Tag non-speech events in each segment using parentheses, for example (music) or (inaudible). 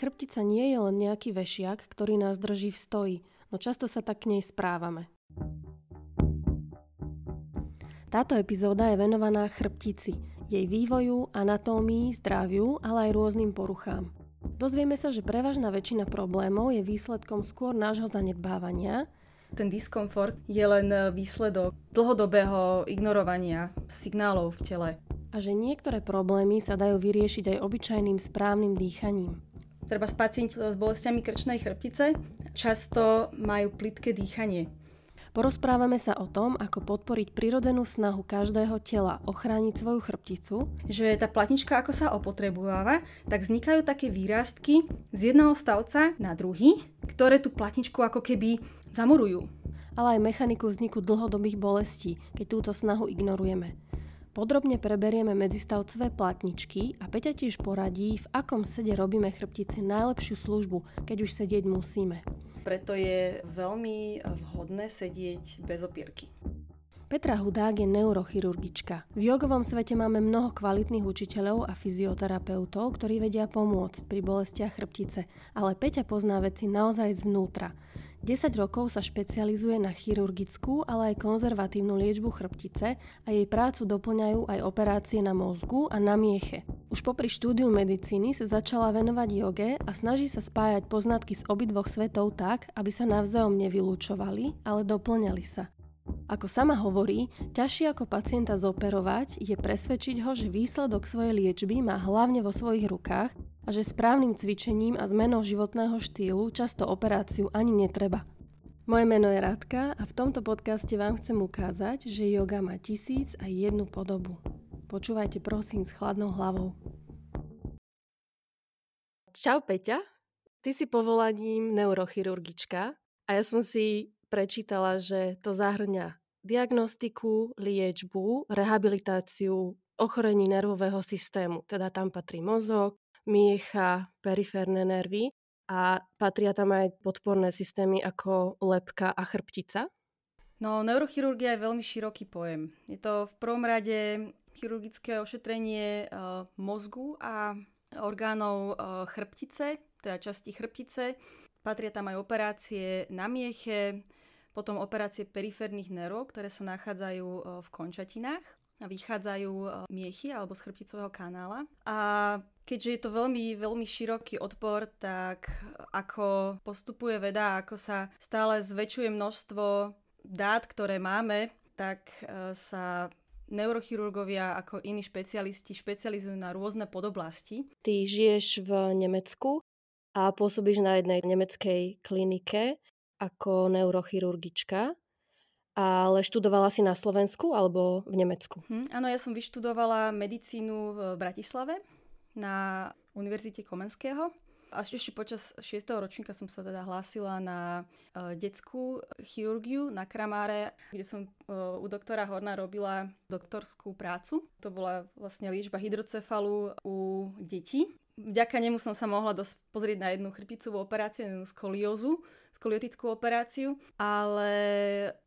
Chrbtica nie je len nejaký vešiak, ktorý nás drží v stoji, no často sa tak k nej správame. Táto epizóda je venovaná chrbtici, jej vývoju, anatómii, zdraviu, ale aj rôznym poruchám. Dozvieme sa, že prevažná väčšina problémov je výsledkom skôr nášho zanedbávania. Ten diskomfort je len výsledok dlhodobého ignorovania signálov v tele. A že niektoré problémy sa dajú vyriešiť aj obyčajným správnym dýchaním treba s pacienti s bolestiami krčnej chrbtice často majú plitké dýchanie. Porozprávame sa o tom, ako podporiť prirodzenú snahu každého tela ochrániť svoju chrbticu. Že tá platnička ako sa opotrebováva, tak vznikajú také výrastky z jedného stavca na druhý, ktoré tú platničku ako keby zamurujú. Ale aj mechaniku vzniku dlhodobých bolestí, keď túto snahu ignorujeme. Podrobne preberieme medzistavcové platničky a Peťa tiež poradí, v akom sede robíme chrbtici najlepšiu službu, keď už sedieť musíme. Preto je veľmi vhodné sedieť bez opierky. Petra Hudák je neurochirurgička. V jogovom svete máme mnoho kvalitných učiteľov a fyzioterapeutov, ktorí vedia pomôcť pri bolestiach chrbtice, ale Peťa pozná veci naozaj zvnútra. 10 rokov sa špecializuje na chirurgickú, ale aj konzervatívnu liečbu chrbtice a jej prácu doplňajú aj operácie na mozgu a na mieche. Už popri štúdiu medicíny sa začala venovať joge a snaží sa spájať poznatky z obidvoch svetov tak, aby sa navzájom nevylúčovali, ale doplňali sa. Ako sama hovorí, ťažšie ako pacienta zoperovať je presvedčiť ho, že výsledok svojej liečby má hlavne vo svojich rukách a že správnym cvičením a zmenou životného štýlu často operáciu ani netreba. Moje meno je Radka a v tomto podcaste vám chcem ukázať, že yoga má tisíc a jednu podobu. Počúvajte prosím s chladnou hlavou. Čau Peťa, ty si povolaním neurochirurgička a ja som si prečítala, že to zahrňa diagnostiku, liečbu, rehabilitáciu ochorení nervového systému. Teda tam patrí mozog, miecha, periférne nervy a patria tam aj podporné systémy ako lepka a chrbtica. No, neurochirurgia je veľmi široký pojem. Je to v prvom rade chirurgické ošetrenie uh, mozgu a orgánov uh, chrbtice, teda časti chrbtice. Patria tam aj operácie na mieche, potom operácie periférnych nervov, ktoré sa nachádzajú uh, v končatinách vychádzajú miechy alebo z chrbticového kanála. A keďže je to veľmi, veľmi široký odpor, tak ako postupuje veda, ako sa stále zväčšuje množstvo dát, ktoré máme, tak e, sa neurochirurgovia ako iní špecialisti špecializujú na rôzne podoblasti. Ty žiješ v Nemecku a pôsobíš na jednej nemeckej klinike ako neurochirurgička, ale študovala si na Slovensku alebo v Nemecku? Hm, áno, ja som vyštudovala medicínu v Bratislave na Univerzite Komenského. A ešte počas 6. ročníka som sa teda hlásila na uh, detskú chirurgiu na Kramáre, kde som uh, u doktora Horna robila doktorskú prácu. To bola vlastne liečba hydrocefalu u detí. Vďaka nemu som sa mohla dosť pozrieť na jednu chrbticovú operáciu, jednu skoliózu, skoliotickú operáciu, ale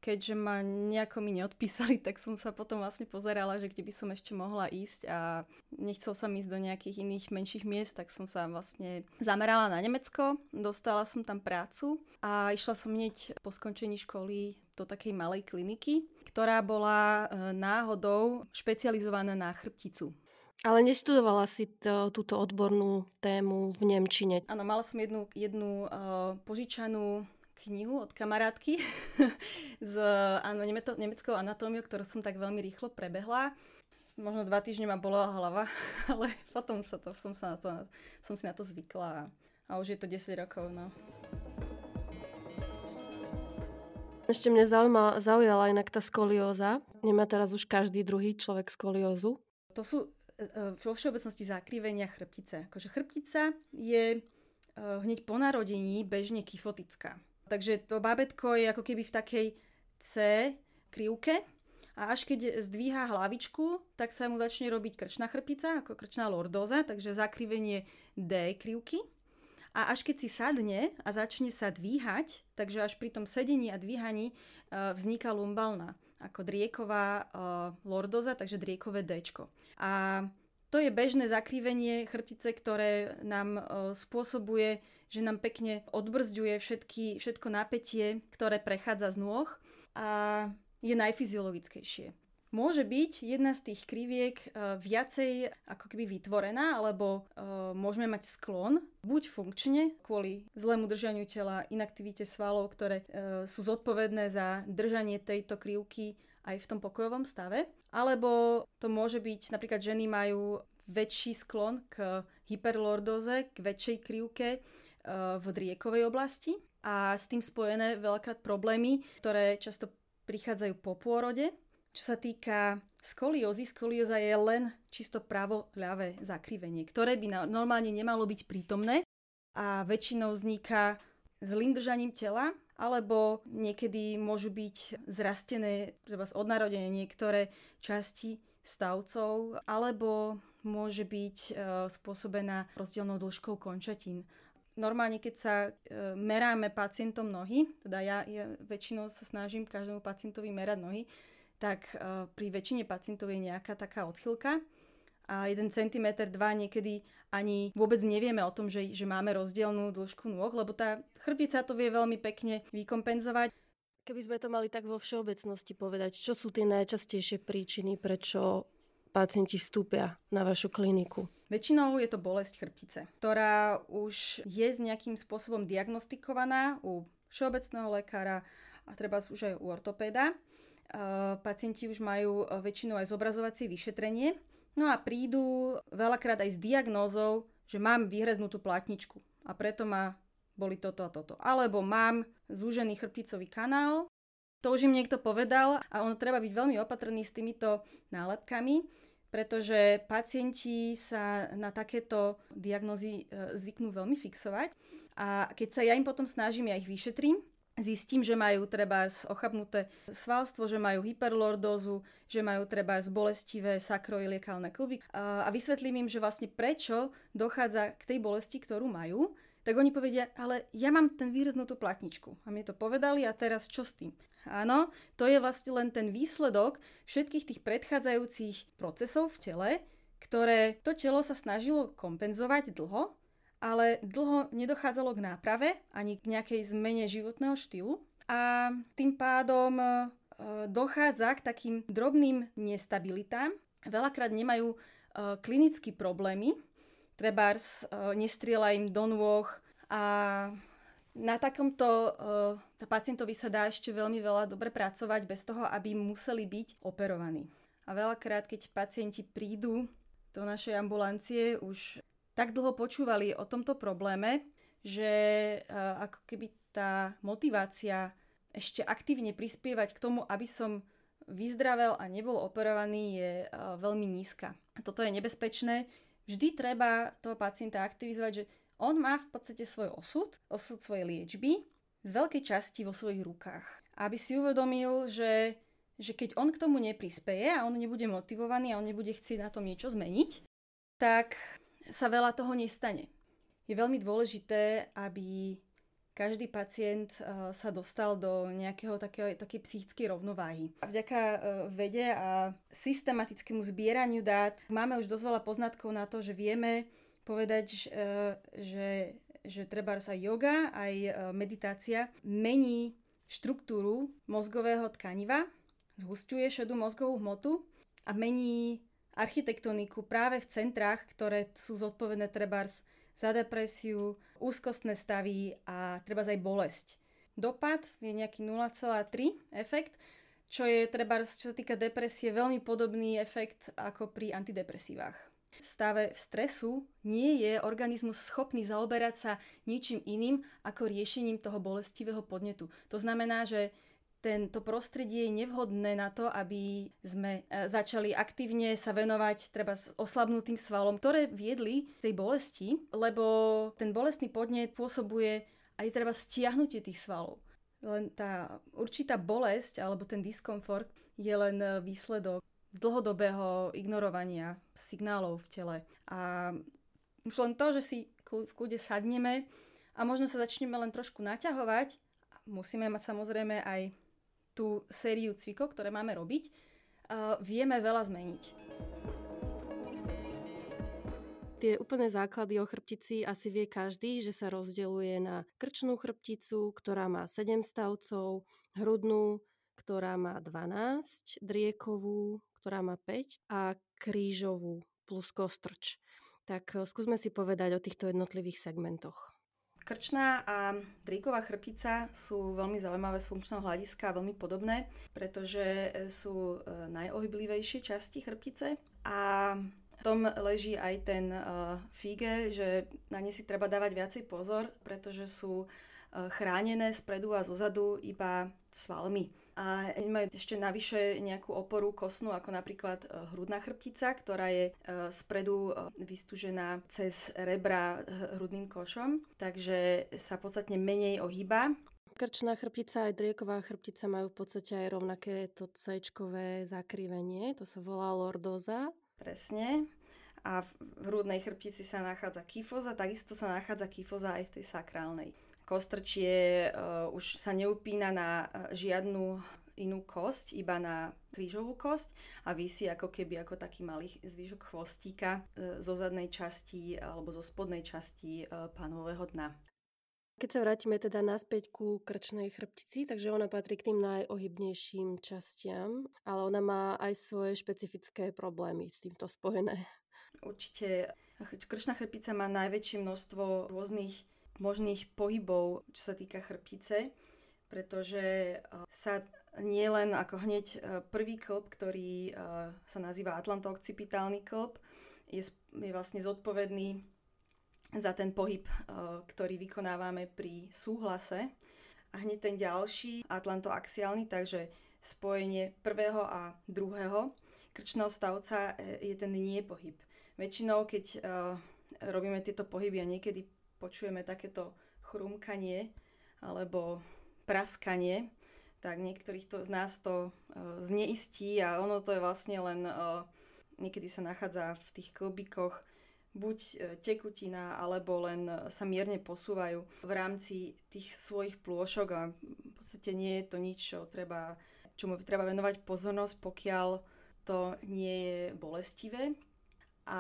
keďže ma nejako mi neodpísali, tak som sa potom vlastne pozerala, že kde by som ešte mohla ísť a nechcel sa ísť do nejakých iných menších miest, tak som sa vlastne zamerala na Nemecko, dostala som tam prácu a išla som hneď po skončení školy do takej malej kliniky, ktorá bola e, náhodou špecializovaná na chrbticu. Ale neštudovala si to, túto odbornú tému v Nemčine. Áno, mala som jednu, jednu uh, požičanú knihu od kamarátky (laughs) s áno, nemeto, nemeckou anatómiou, ktorú som tak veľmi rýchlo prebehla. Možno dva týždne ma bola hlava, (laughs) ale potom sa to, som, sa na to, som si na to zvykla a, už je to 10 rokov. No. Ešte mňa zaujíma, zaujala inak tá skolióza. Nemá teraz už každý druhý človek skoliózu. To sú vo všeobecnosti zakrivenia chrbtice. Akože chrbtica je e, hneď po narodení bežne kyfotická. Takže to bábetko je ako keby v takej C krivke a až keď zdvíha hlavičku, tak sa mu začne robiť krčná chrbtica, ako krčná lordóza, takže zakrivenie D krivky. A až keď si sadne a začne sa dvíhať, takže až pri tom sedení a dvíhaní vzniká lumbalná ako drieková uh, lordoza, takže driekové D. A To je bežné zakrivenie chrbtice, ktoré nám e, spôsobuje, že nám pekne odbrzďuje všetky, všetko napätie, ktoré prechádza z nôh a je najfyziologickejšie. Môže byť jedna z tých kriviek uh, viacej ako keby vytvorená, alebo uh, môžeme mať sklon, buď funkčne, kvôli zlému držaniu tela, inaktivite svalov, ktoré uh, sú zodpovedné za držanie tejto krivky aj v tom pokojovom stave, alebo to môže byť, napríklad ženy majú väčší sklon k hyperlordóze, k väčšej krivke v driekovej oblasti a s tým spojené veľakrát problémy, ktoré často prichádzajú po pôrode, čo sa týka skoliózy, skolióza je len čisto pravo-ľavé zakrivenie, ktoré by normálne nemalo byť prítomné a väčšinou vzniká zlým držaním tela, alebo niekedy môžu byť zrastené treba od narodenia niektoré časti stavcov, alebo môže byť e, spôsobená rozdielnou dĺžkou končatín. Normálne, keď sa e, meráme pacientom nohy, teda ja, ja väčšinou sa snažím každému pacientovi merať nohy, tak uh, pri väčšine pacientov je nejaká taká odchylka a 1 cm, 2 niekedy ani vôbec nevieme o tom, že, že máme rozdielnú dĺžku nôh, lebo tá chrbtica to vie veľmi pekne vykompenzovať. Keby sme to mali tak vo všeobecnosti povedať, čo sú tie najčastejšie príčiny, prečo pacienti vstúpia na vašu kliniku? Väčšinou je to bolesť chrbtice, ktorá už je s nejakým spôsobom diagnostikovaná u všeobecného lekára a treba už aj u ortopéda. Eh, pacienti už majú eh, väčšinou aj zobrazovacie vyšetrenie. No a prídu veľakrát aj s diagnózou, že mám vyhreznutú platničku a preto ma boli toto a toto. Alebo mám zúžený chrbticový kanál, to už im niekto povedal a ono treba byť veľmi opatrný s týmito nálepkami, pretože pacienti sa na takéto diagnózy eh, zvyknú veľmi fixovať a keď sa ja im potom snažím, ja ich vyšetrím, zistím, že majú treba ochabnuté svalstvo, že majú hyperlordózu, že majú treba bolestivé sakroiliekálne kluby a vysvetlím im, že vlastne prečo dochádza k tej bolesti, ktorú majú, tak oni povedia, ale ja mám ten výreznutú platničku. A mi to povedali a teraz čo s tým? Áno, to je vlastne len ten výsledok všetkých tých predchádzajúcich procesov v tele, ktoré to telo sa snažilo kompenzovať dlho ale dlho nedochádzalo k náprave ani k nejakej zmene životného štýlu a tým pádom e, dochádza k takým drobným nestabilitám. Veľakrát nemajú e, klinické problémy, trebárs e, nestriela im do nôh a na takomto uh, pacientovi sa dá ešte veľmi veľa dobre pracovať bez toho, aby museli byť operovaní. A veľakrát, keď pacienti prídu do našej ambulancie už tak dlho počúvali o tomto probléme, že uh, ako keby tá motivácia ešte aktívne prispievať k tomu, aby som vyzdravel a nebol operovaný, je uh, veľmi nízka. Toto je nebezpečné. Vždy treba toho pacienta aktivizovať, že on má v podstate svoj osud, osud svojej liečby z veľkej časti vo svojich rukách. Aby si uvedomil, že, že keď on k tomu neprispeje a on nebude motivovaný a on nebude chcieť na tom niečo zmeniť, tak sa veľa toho nestane. Je veľmi dôležité, aby každý pacient uh, sa dostal do nejakého takého, takej psychickej rovnováhy. A vďaka uh, vede a systematickému zbieraniu dát máme už dosť veľa poznatkov na to, že vieme povedať, uh, že, že treba sa yoga, aj uh, meditácia mení štruktúru mozgového tkaniva, zhusťuje šedú mozgovú hmotu a mení architektoniku práve v centrách, ktoré sú zodpovedné trebárs za depresiu, úzkostné stavy a treba aj bolesť. Dopad je nejaký 0,3 efekt, čo je treba, čo sa týka depresie, veľmi podobný efekt ako pri antidepresívach. V stave stresu nie je organizmus schopný zaoberať sa ničím iným ako riešením toho bolestivého podnetu. To znamená, že tento prostredie je nevhodné na to, aby sme e, začali aktívne sa venovať treba s oslabnutým svalom, ktoré viedli tej bolesti, lebo ten bolestný podnet pôsobuje aj treba stiahnutie tých svalov. Len tá určitá bolesť alebo ten diskomfort je len e, výsledok dlhodobého ignorovania signálov v tele. A už len to, že si v kľude sadneme a možno sa začneme len trošku naťahovať, musíme mať samozrejme aj tú sériu cvikov, ktoré máme robiť, vieme veľa zmeniť. Tie úplné základy o chrbtici asi vie každý, že sa rozdeľuje na krčnú chrbticu, ktorá má 7 stavcov, hrudnú, ktorá má 12, driekovú, ktorá má 5 a krížovú plus kostrč. Tak eh, skúsme si povedať o týchto jednotlivých segmentoch. Krčná a dríková chrbtica sú veľmi zaujímavé z funkčného hľadiska a veľmi podobné, pretože eh, sú eh, najohyblivejšie časti chrbtice a tom leží aj ten uh, fíge, že na ne si treba dávať viacej pozor, pretože sú chránené spredu a zozadu iba svalmi. A majú ešte navyše nejakú oporu kosnú, ako napríklad uh, hrudná chrbtica, ktorá je uh, spredu uh, vystúžená cez rebra hrudným košom, takže sa podstatne menej ohýba Krčná chrbtica aj drieková chrbtica majú v podstate aj rovnaké to c zakrivenie, to sa volá lordoza. Presne. A v hrudnej chrbtici sa nachádza kyfoza, takisto sa nachádza kyfoza aj v tej sakrálnej. Kostrčie uh, už sa neupína na uh, žiadnu inú kosť, iba na krížovú kosť a vysí ako keby ako taký malý zvyšok chvostíka uh, zo zadnej časti alebo zo spodnej časti pánového dna. Keď sa vrátime teda naspäť ku krčnej chrbtici, takže ona patrí k tým najohybnejším častiam, ale ona má aj svoje špecifické problémy s týmto spojené. Určite krčná chrbtica má najväčšie množstvo rôznych možných pohybov, čo sa týka chrbtice, pretože sa nie len ako hneď prvý klb, ktorý sa nazýva atlantookcipitálny klb, je, je vlastne zodpovedný za ten pohyb, ktorý vykonávame pri súhlase. A hneď ten ďalší, atlantoaxiálny, takže spojenie prvého a druhého krčného stavca je ten nie pohyb. Väčšinou, keď robíme tieto pohyby a niekedy počujeme takéto chrumkanie alebo praskanie, tak niektorých to, z nás to uh, zneistí a ono to je vlastne len, uh, niekedy sa nachádza v tých klbíkoch buď e, tekutina, alebo len e, sa mierne posúvajú v rámci tých svojich plôšok a v podstate nie je to nič, čo treba, čomu treba venovať pozornosť, pokiaľ to nie je bolestivé. A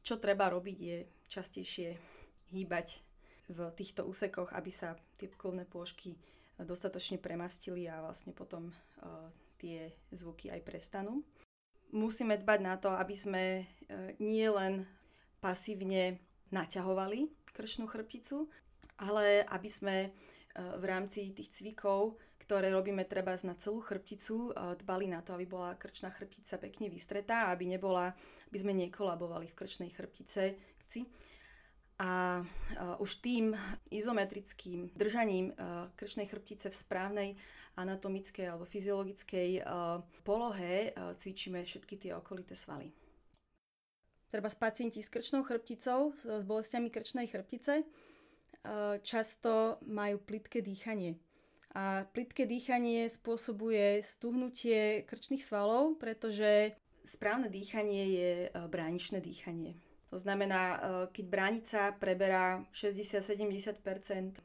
čo treba robiť je častejšie hýbať v týchto úsekoch, aby sa tie klubné plôžky dostatočne premastili a vlastne potom uh, tie zvuky aj prestanú. Musíme dbať na to, aby sme uh, nie len pasívne naťahovali krčnú chrbticu, ale aby sme e, v rámci tých cvikov, ktoré robíme treba na celú chrbticu, e, dbali na to, aby bola krčná chrbtica pekne vystretá, aby nebola, aby sme nekolabovali v krčnej chrbtice. A uh, už tým izometrickým držaním uh, krčnej chrbtice v správnej anatomickej alebo fyziologickej uh, polohe cvičíme všetky tie okolité svaly treba s pacienti s krčnou chrbticou, s, bolestiami krčnej chrbtice, e, často majú plitké dýchanie. A plitké dýchanie spôsobuje stuhnutie krčných svalov, pretože správne dýchanie je e, bráničné dýchanie. To znamená, e, keď bránica preberá 60-70%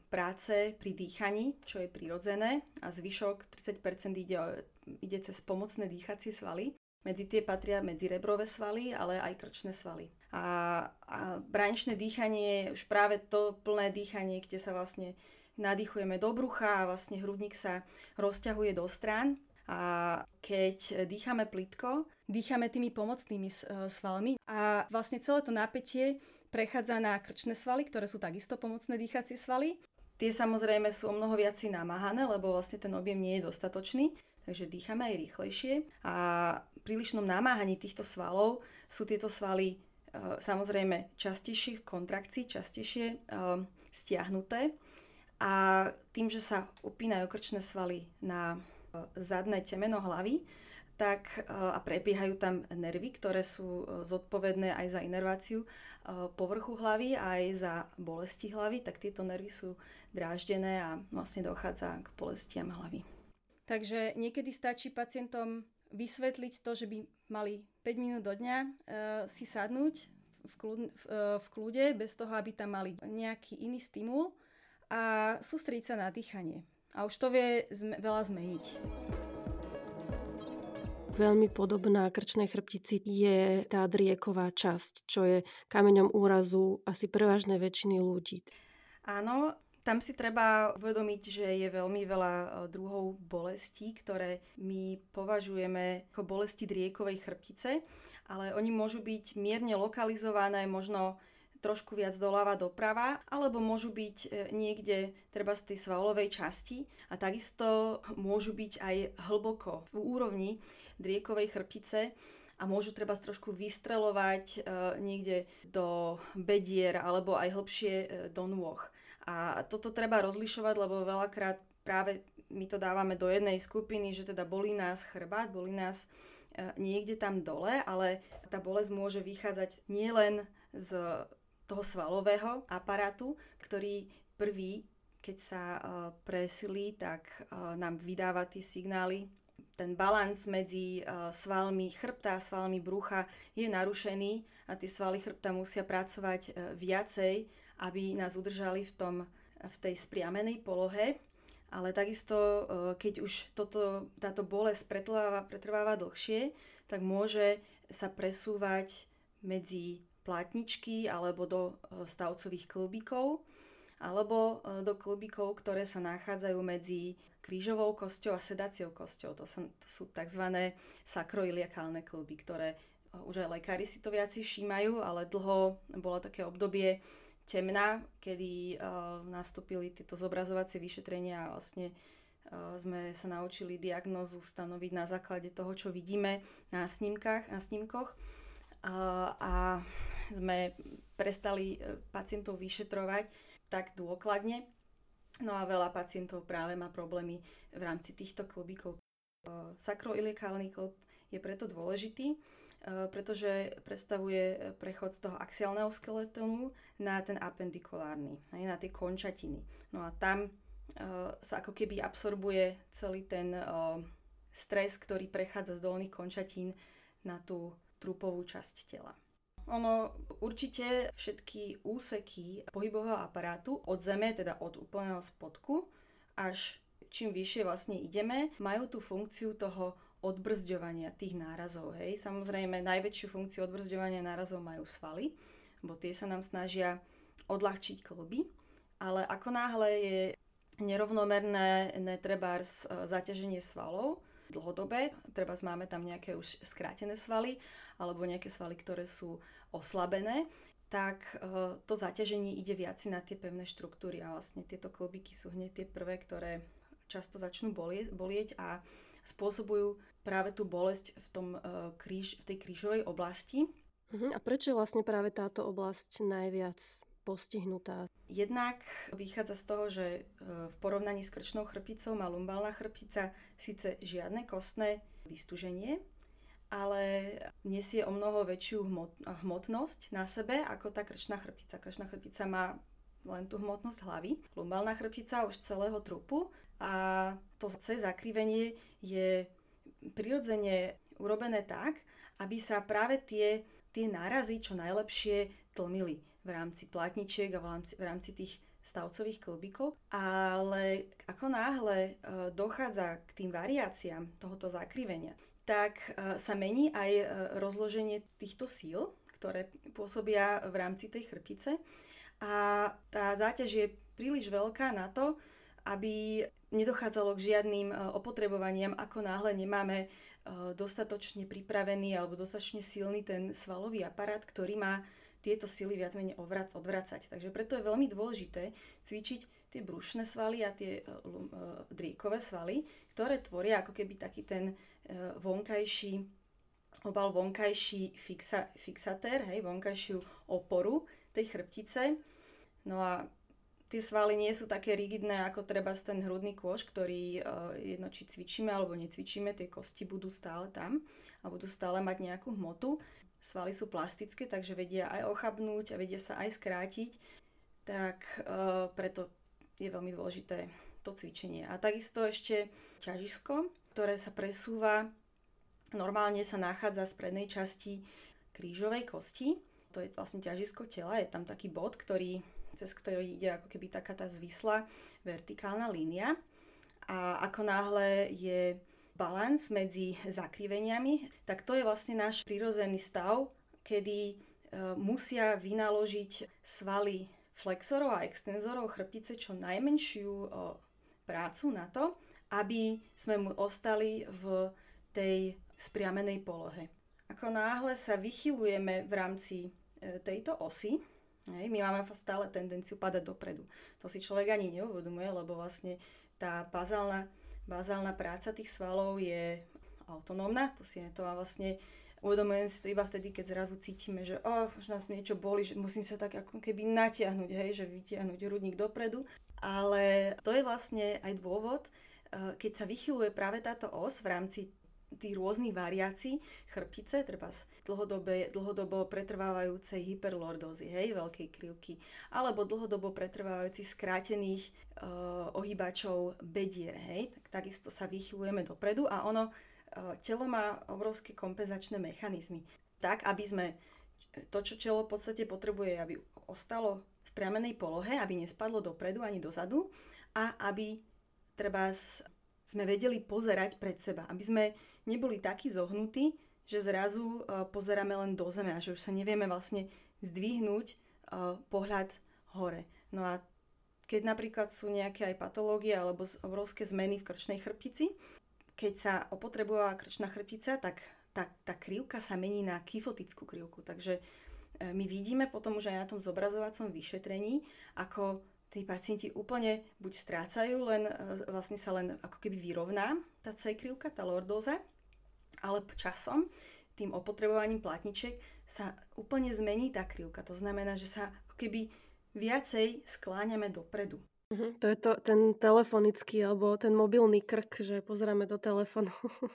práce pri dýchaní, čo je prirodzené, a zvyšok 30 ide, ide cez pomocné dýchacie svaly, medzi tie patria medzirebrové svaly, ale aj krčné svaly. A, a bráničné dýchanie je už práve to plné dýchanie, kde sa vlastne nadýchujeme do brucha a vlastne hrudník sa rozťahuje do strán. A keď dýchame plitko, dýchame tými pomocnými e, svalmi. A vlastne celé to napätie prechádza na krčné svaly, ktoré sú takisto pomocné dýchacie svaly. Tie samozrejme sú o mnoho viac namáhané, lebo vlastne ten objem nie je dostatočný, takže dýchame aj rýchlejšie. A prílišnom namáhaní týchto svalov sú tieto svaly e, samozrejme častejšie v kontrakcii, častejšie e, stiahnuté. A tým, že sa upínajú krčné svaly na zadné temeno hlavy, tak a prebiehajú tam nervy, ktoré sú zodpovedné aj za inerváciu povrchu hlavy, aj za bolesti hlavy, tak tieto nervy sú dráždené a vlastne dochádza k bolestiam hlavy. Takže niekedy stačí pacientom vysvetliť to, že by mali 5 minút do dňa si sadnúť v, kľud, v, v kľude, bez toho, aby tam mali nejaký iný stimul a sústrediť sa na dýchanie. A už to vie veľa zmeniť. Veľmi podobná krčnej chrbtici je tá drieková časť, čo je kameňom úrazu asi prevažnej väčšiny ľudí. Áno, tam si treba uvedomiť, že je veľmi veľa e, druhov bolestí, ktoré my považujeme ako bolesti driekovej chrbtice, ale oni môžu byť mierne lokalizované, možno trošku viac doľava doprava, alebo môžu byť e, niekde treba z tej svalovej časti a takisto môžu byť aj hlboko v úrovni driekovej chrbtice a môžu treba trošku vystrelovať e, niekde do bedier alebo aj hlbšie e, do nôh. A toto treba rozlišovať, lebo veľakrát práve my to dávame do jednej skupiny, že teda bolí nás chrbát, bolí nás niekde tam dole, ale tá bolesť môže vychádzať nielen z toho svalového aparátu, ktorý prvý, keď sa uh, presilí, tak uh, nám vydáva tie signály. Ten balans medzi uh, svalmi chrbta a svalmi brucha je narušený a tie svaly chrbta musia pracovať viacej, aby nás udržali v, tom, v tej spriamenej polohe. Ale takisto, keď už toto, táto bolesť pretrváva, pretrváva dlhšie, tak môže sa presúvať medzi plátničky alebo do e, stavcových klubíkov alebo e, do klubíkov, ktoré sa nachádzajú medzi krížovou kosťou a sedáciou kosťou. To, sú tzv. sakroiliakálne kluby, ktoré e, už aj lekári si to viac všímajú, ale dlho bolo také obdobie temna, kedy nastúpili tieto zobrazovacie vyšetrenia a vlastne sme sa naučili diagnózu stanoviť na základe toho, čo vidíme na snímkach, na snímkoch. Uh, a sme prestali e, pacientov vyšetrovať tak dôkladne. No a veľa pacientov práve má problémy v rámci týchto klubíkov. E, sakroiliekálny klub je preto dôležitý, e, pretože predstavuje prechod z toho axiálneho skeletónu na ten apendikulárny, na tie končatiny. No a tam sa ako keby absorbuje celý ten stres, ktorý prechádza z dolných končatín na tú trupovú časť tela. Ono určite všetky úseky pohybového aparátu od zeme, teda od úplného spodku, až čím vyššie vlastne ideme, majú tú funkciu toho odbrzďovania tých nárazov. Hej. Samozrejme, najväčšiu funkciu odbrzďovania nárazov majú svaly, bo tie sa nám snažia odľahčiť kluby, ale ako náhle je nerovnomerné netrebárs zaťaženie svalov, dlhodobé, treba máme tam nejaké už skrátené svaly, alebo nejaké svaly, ktoré sú oslabené, tak e, to zaťaženie ide viac na tie pevné štruktúry a vlastne tieto klobiky sú hneď tie prvé, ktoré často začnú bolieť, bolieť a spôsobujú práve tú bolesť v, tom, e, kríž, v tej krížovej oblasti. Uh-huh. A prečo je vlastne práve táto oblasť najviac postihnutá? Jednak vychádza z toho, že e, v porovnaní s krčnou chrbticou má lumbálna chrbtica síce žiadne kostné vystúženie, ale nesie o mnoho väčšiu hmot, hmotnosť na sebe ako tá krčná chrbtica. Krčná chrbtica má len tú hmotnosť hlavy, lumbálna chrbtica už celého trupu a to C zakrivenie je prirodzene urobené tak, aby sa práve tie, tie nárazy čo najlepšie tlmili v rámci platničiek a v rámci, v rámci tých stavcových klubíkov, ale ako náhle e, dochádza k tým variáciám tohoto zakrivenia, tak e, sa mení aj e, rozloženie týchto síl, ktoré pôsobia v rámci tej chrbtice. A tá záťaž je príliš veľká na to, aby nedochádzalo k žiadnym opotrebovaniam, ako náhle nemáme dostatočne pripravený alebo dostatočne silný ten svalový aparát, ktorý má tieto sily viac menej odvracať. Takže preto je veľmi dôležité cvičiť tie brušné svaly a tie driekové svaly, ktoré tvoria ako keby taký ten E, vonkajší obal vonkajší fixa, fixatér, hej, vonkajšiu oporu tej chrbtice. No a tie svaly nie sú také rigidné ako treba ten hrudný kôž, ktorý jedno či cvičíme alebo necvičíme, tie kosti budú stále tam a budú stále mať nejakú hmotu. Svaly sú plastické, takže vedia aj ochabnúť a vedia sa aj skrátiť, tak uh, preto je veľmi dôležité to cvičenie. A takisto ešte ťažisko, ktoré sa presúva, normálne sa nachádza z prednej časti krížovej kosti. To je vlastne ťažisko tela, je tam taký bod, ktorý, cez ktorý ide ako keby taká tá zvislá vertikálna línia. A ako náhle je balans medzi zakriveniami, tak to je vlastne náš prirodzený stav, kedy e, musia vynaložiť svaly flexorov a extenzorov chrbtice čo najmenšiu e, prácu na to, aby sme mu ostali v tej spriamenej polohe. Ako náhle sa vychylujeme v rámci e, tejto osy, my máme stále tendenciu padať dopredu. To si človek ani neuvedomuje, lebo vlastne tá bazálna bazálna práca tých svalov je autonómna, to si to a vlastne uvedomujem si to iba vtedy, keď zrazu cítime, že oh, už nás niečo boli, že musím sa tak ako keby natiahnuť, hej, že vytiahnuť hrudník dopredu. Ale to je vlastne aj dôvod, eh, keď sa vychyluje práve táto os v rámci tých rôznych variácií chrbtice, treba z dlhodobo pretrvávajúcej hyperlordózy, hej, veľkej krivky, alebo dlhodobo pretrvávajúcich skrátených uh, ohýbačov bedier, hej, tak takisto sa vychylujeme dopredu a ono, uh, telo má obrovské kompenzačné mechanizmy. Tak, aby sme to, čo telo v podstate potrebuje, aby ostalo v priamenej polohe, aby nespadlo dopredu ani dozadu a aby treba sme vedeli pozerať pred seba, aby sme neboli takí zohnutí, že zrazu uh, pozeráme len do zeme a že už sa nevieme vlastne zdvihnúť uh, pohľad hore. No a keď napríklad sú nejaké aj patológie alebo obrovské zmeny v krčnej chrbtici, keď sa opotrebovala krčná chrbtica, tak tá, tá krivka sa mení na kyfotickú krivku. Takže uh, my vidíme potom už aj na tom zobrazovacom vyšetrení, ako tí pacienti úplne buď strácajú, len vlastne sa len ako keby vyrovná tá C-krivka, tá lordóza, ale časom tým opotrebovaním platničiek sa úplne zmení tá krivka. To znamená, že sa ako keby viacej skláňame dopredu. Uh-huh. To je to, ten telefonický alebo ten mobilný krk, že pozeráme do telefónu. (laughs)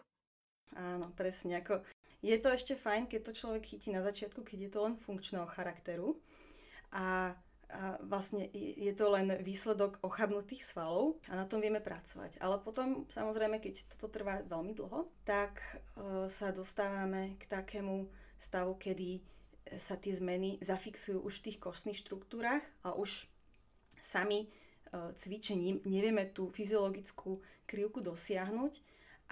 Áno, presne. Ako, je to ešte fajn, keď to človek chytí na začiatku, keď je to len funkčného charakteru. A a vlastne je to len výsledok ochabnutých svalov a na tom vieme pracovať. Ale potom, samozrejme, keď toto trvá veľmi dlho, tak e, sa dostávame k takému stavu, kedy sa tie zmeny zafixujú už v tých kostných štruktúrach a už sami e, cvičením nevieme tú fyziologickú krivku dosiahnuť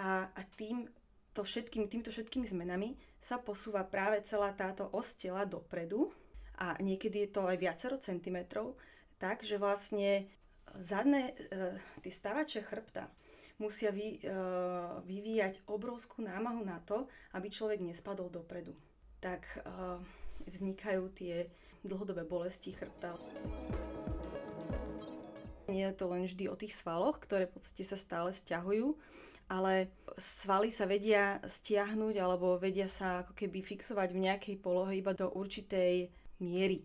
a, a tým to všetkým, týmto všetkými zmenami sa posúva práve celá táto os tela dopredu a niekedy je to aj viacero centimetrov, tak, že vlastne zadné, e, tie stavače chrbta musia vy, e, vyvíjať obrovskú námahu na to, aby človek nespadol dopredu. Tak e, vznikajú tie dlhodobé bolesti chrbta. Nie je to len vždy o tých svaloch, ktoré v podstate sa stále stiahujú, ale svaly sa vedia stiahnuť alebo vedia sa ako keby fixovať v nejakej polohe iba do určitej miery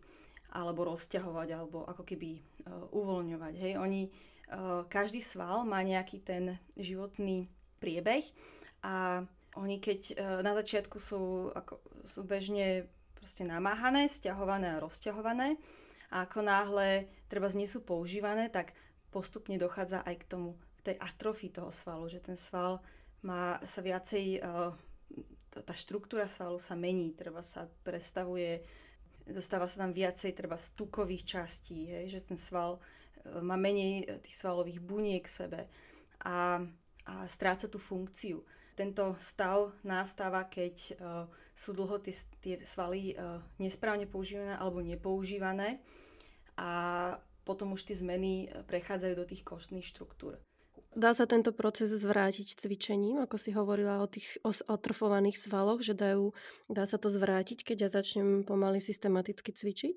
alebo rozťahovať, alebo ako keby uh, uvoľňovať. Hej. Oni, uh, každý sval má nejaký ten životný priebeh a oni keď uh, na začiatku sú, ako, sú bežne proste namáhané, stiahované a rozťahované a ako náhle treba nie sú používané, tak postupne dochádza aj k tomu, k tej atrofii toho svalu, že ten sval má sa viacej, tá štruktúra svalu sa mení, treba sa prestavuje dostáva sa tam viacej treba stukových častí, hej, že ten sval e, má menej e, tých svalových buniek v sebe a, a stráca tú funkciu. Tento stav nastáva, keď uh, sú dlho tie, tie svaly uh, nesprávne používané alebo nepoužívané a potom už tie zmeny prechádzajú do tých koštných štruktúr. Dá sa tento proces zvrátiť cvičením, ako si hovorila o tých otrfovaných svaloch, že dajú, dá sa to zvrátiť, keď ja začnem pomaly systematicky cvičiť?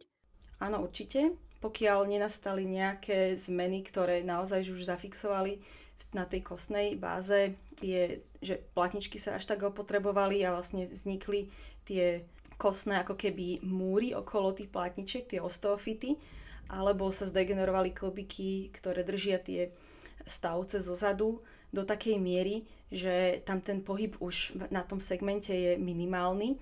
Áno, určite. Pokiaľ nenastali nejaké zmeny, ktoré naozaj už zafixovali na tej kostnej báze, je, že platničky sa až tak opotrebovali a vlastne vznikli tie kostné ako keby múry okolo tých platničiek, tie osteofity, alebo sa zdegenerovali klobiky, ktoré držia tie stavce zozadu do takej miery, že tam ten pohyb už na tom segmente je minimálny,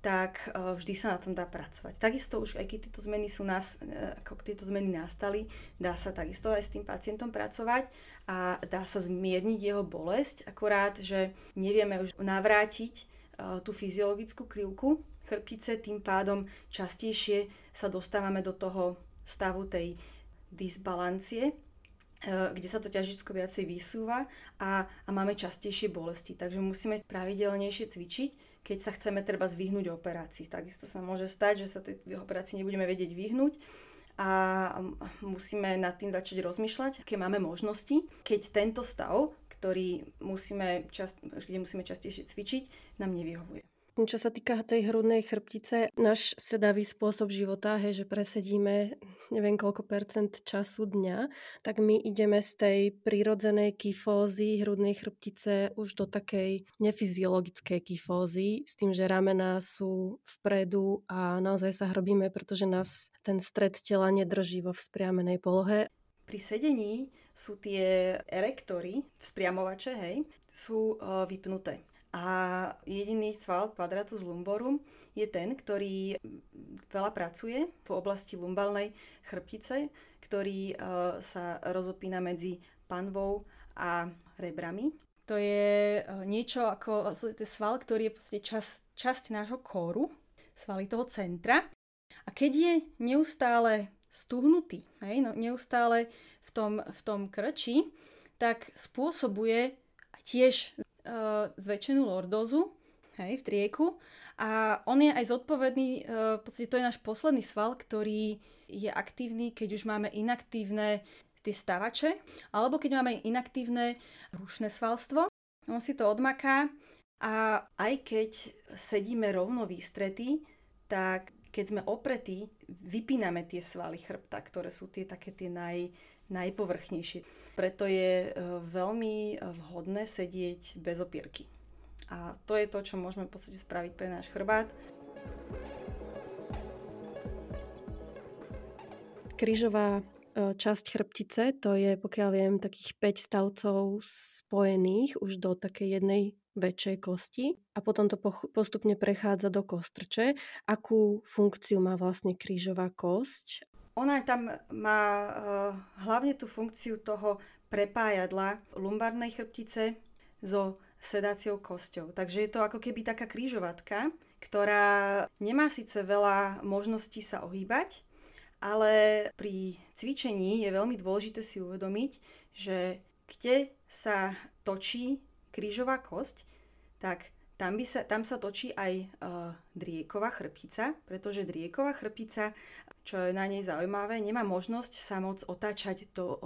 tak e, vždy sa na tom dá pracovať. Takisto už aj keď tieto zmeny, sú nás, e, ako tieto zmeny nastali, dá sa takisto aj s tým pacientom pracovať a dá sa zmierniť jeho bolesť, akorát, že nevieme už navrátiť e, tú fyziologickú krivku chrbtice, tým pádom častejšie sa dostávame do toho stavu tej disbalancie, kde sa to ťažisko viacej vysúva a, a máme častejšie bolesti. Takže musíme pravidelnejšie cvičiť, keď sa chceme treba zvyhnúť operácii. Takisto sa môže stať, že sa tej operácii nebudeme vedieť vyhnúť a musíme nad tým začať rozmýšľať, aké máme možnosti, keď tento stav, ktorý musíme, čast, kde musíme častejšie cvičiť, nám nevyhovuje. Čo sa týka tej hrudnej chrbtice, náš sedavý spôsob života, hej, že presedíme neviem koľko percent času dňa, tak my ideme z tej prírodzenej kyfózy hrudnej chrbtice už do takej nefyziologickej kyfózy, s tým, že ramená sú vpredu a naozaj sa hrbíme, pretože nás ten stred tela nedrží vo vzpriamenej polohe. Pri sedení sú tie erektory, vzpriamovače, hej, sú uh, vypnuté. A jediný sval quadratus lumborum je ten, ktorý veľa pracuje v oblasti lumbalnej chrbtice, ktorý uh, sa rozopína medzi panvou a rebrami. To je uh, niečo ako je sval, ktorý je čas, časť nášho kóru, svaly toho centra. A keď je neustále stuhnutý, hej, no, neustále v tom, v tom krči, tak spôsobuje tiež uh, zväčšenú lordózu hej, v trieku a on je aj zodpovedný, uh, v podstate to je náš posledný sval, ktorý je aktívny, keď už máme inaktívne tie stavače, alebo keď máme inaktívne rušné svalstvo. On si to odmaká a aj keď sedíme rovno výstretí, tak keď sme opretí, vypíname tie svaly chrbta, ktoré sú tie také tie naj, najpovrchnejšie. Preto je e, veľmi e, vhodné sedieť bez opierky. A to je to, čo môžeme v podstate spraviť pre náš chrbát. Krížová e, časť chrbtice, to je, pokiaľ viem, takých 5 stavcov spojených už do takej jednej väčšej kosti a potom to postupne prechádza do kostrče. Akú funkciu má vlastne krížová kosť ona tam má uh, hlavne tú funkciu toho prepájadla lumbárnej chrbtice so sedáciou kosťou. Takže je to ako keby taká krížovatka, ktorá nemá síce veľa možností sa ohýbať, ale pri cvičení je veľmi dôležité si uvedomiť, že kde sa točí krížová kosť, tak tam, by sa, tam sa točí aj uh, drieková chrbtica, pretože drieková chrbtica čo je na nej zaujímavé, nemá možnosť sa moc otáčať do,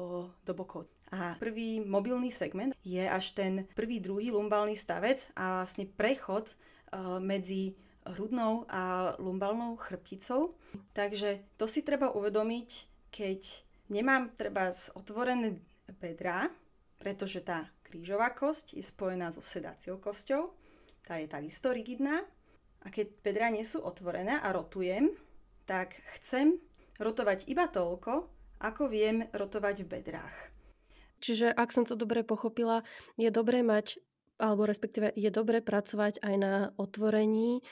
do bokov. A prvý mobilný segment je až ten prvý, druhý lumbálny stavec a vlastne prechod uh, medzi hrudnou a lumbalnou chrbticou. Takže to si treba uvedomiť, keď nemám treba otvorené bedra, pretože tá krížová kosť je spojená so sedáciou kosťou, tá je takisto rigidná. A keď bedra nie sú otvorené a rotujem, tak chcem rotovať iba toľko, ako viem rotovať v bedrách. Čiže ak som to dobre pochopila, je dobré mať, alebo respektíve je dobré pracovať aj na otvorení e,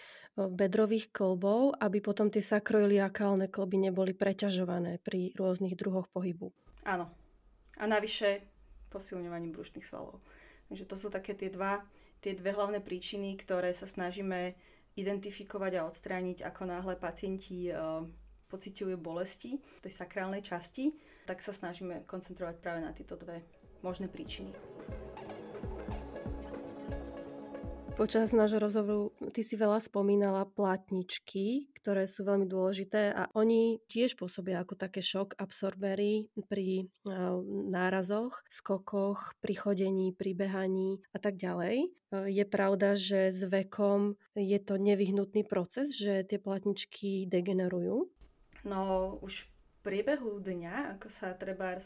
bedrových klbov, aby potom tie sakroiliakálne klby neboli preťažované pri rôznych druhoch pohybu. Áno. A navyše posilňovaním brušných svalov. Takže to sú také tie, dva, tie dve hlavné príčiny, ktoré sa snažíme identifikovať a odstrániť, ako náhle pacienti uh, pociťujú bolesti v tej sakrálnej časti, tak sa snažíme koncentrovať práve na tieto dve možné príčiny. Počas nášho rozhovoru ty si veľa spomínala platničky, ktoré sú veľmi dôležité a oni tiež pôsobia ako také šok absorbery pri nárazoch, skokoch, pri chodení, pri behaní a tak ďalej. Je pravda, že s vekom je to nevyhnutný proces, že tie platničky degenerujú? No už v priebehu dňa, ako sa treba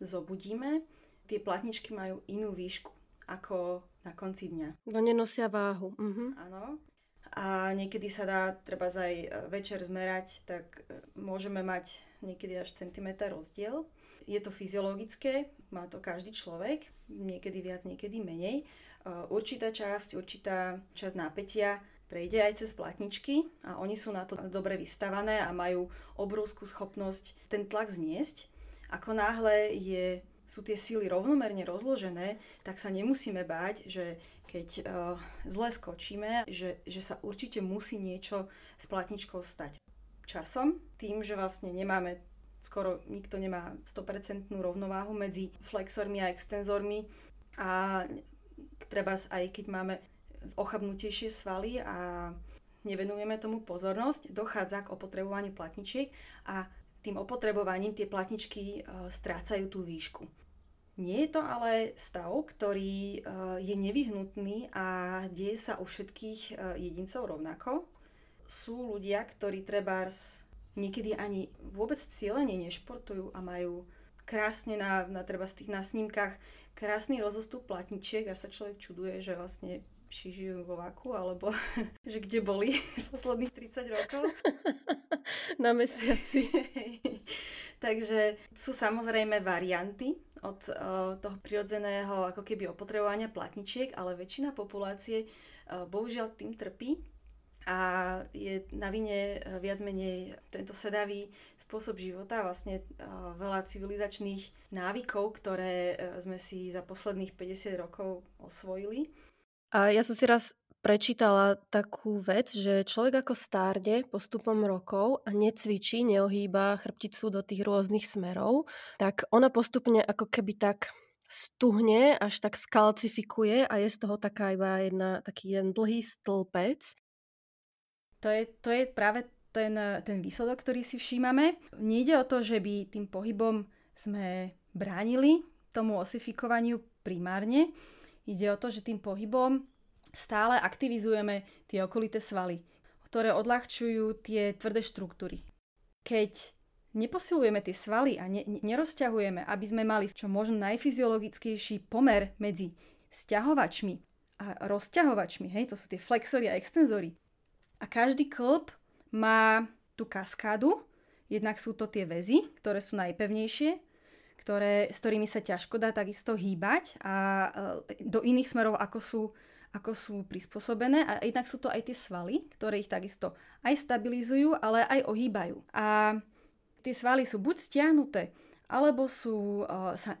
zobudíme, tie platničky majú inú výšku ako na konci dňa. No nenosia váhu. Uh-huh. Áno. A niekedy sa dá treba aj e, večer zmerať, tak e, môžeme mať niekedy až centimetr rozdiel. Je to fyziologické, má to každý človek, niekedy viac, niekedy menej. E, určitá časť, určitá časť nápetia prejde aj cez platničky a oni sú na to dobre vystavané a majú obrovskú schopnosť ten tlak zniesť. Ako náhle je sú tie síly rovnomerne rozložené, tak sa nemusíme báť, že keď uh, zle skočíme, že, že sa určite musí niečo s platničkou stať. Časom, tým, že vlastne nemáme skoro nikto nemá 100% rovnováhu medzi flexormi a extenzormi a treba aj keď máme ochabnutejšie svaly a nevenujeme tomu pozornosť, dochádza k opotrebovaniu platničiek a tým opotrebovaním tie platničky e, strácajú tú výšku. Nie je to ale stav, ktorý e, je nevyhnutný a deje sa u všetkých e, jedincov rovnako. Sú ľudia, ktorí trebárs niekedy ani vôbec cieľene nešportujú a majú krásne na, na treba z tých na snímkach krásny rozostup platničiek a sa človek čuduje, že vlastne či žijú vo vaku, alebo (laughs) že kde boli (laughs) posledných 30 rokov. (laughs) Na mesiaci. Takže sú samozrejme varianty od uh, toho prirodzeného ako keby opotrebovania platničiek, ale väčšina populácie uh, bohužiaľ tým trpí a je na vine uh, viac menej tento sedavý spôsob života, vlastne veľa civilizačných návykov, ktoré sme si za posledných 50 rokov osvojili. A ja som si raz prečítala takú vec, že človek ako stárne postupom rokov a necvičí, neohýba chrbticu do tých rôznych smerov, tak ona postupne ako keby tak stuhne, až tak skalcifikuje a je z toho taká iba jedna, taký jeden dlhý stĺpec. To je, to je práve ten, ten výsledok, ktorý si všímame. Nejde o to, že by tým pohybom sme bránili tomu osifikovaniu primárne, Ide o to, že tým pohybom stále aktivizujeme tie okolité svaly, ktoré odľahčujú tie tvrdé štruktúry. Keď neposilujeme tie svaly a ne- nerozťahujeme, aby sme mali čo možno najfyziologickejší pomer medzi sťahovačmi a rozťahovačmi, hej, to sú tie flexory a extenzory. A každý klb má tú kaskádu, jednak sú to tie väzy, ktoré sú najpevnejšie, ktoré, s ktorými sa ťažko dá takisto hýbať a e, do iných smerov, ako sú, ako sú prispôsobené. A jednak sú to aj tie svaly, ktoré ich takisto aj stabilizujú, ale aj ohýbajú. A tie svaly sú buď stiahnuté, alebo sú, uh, sa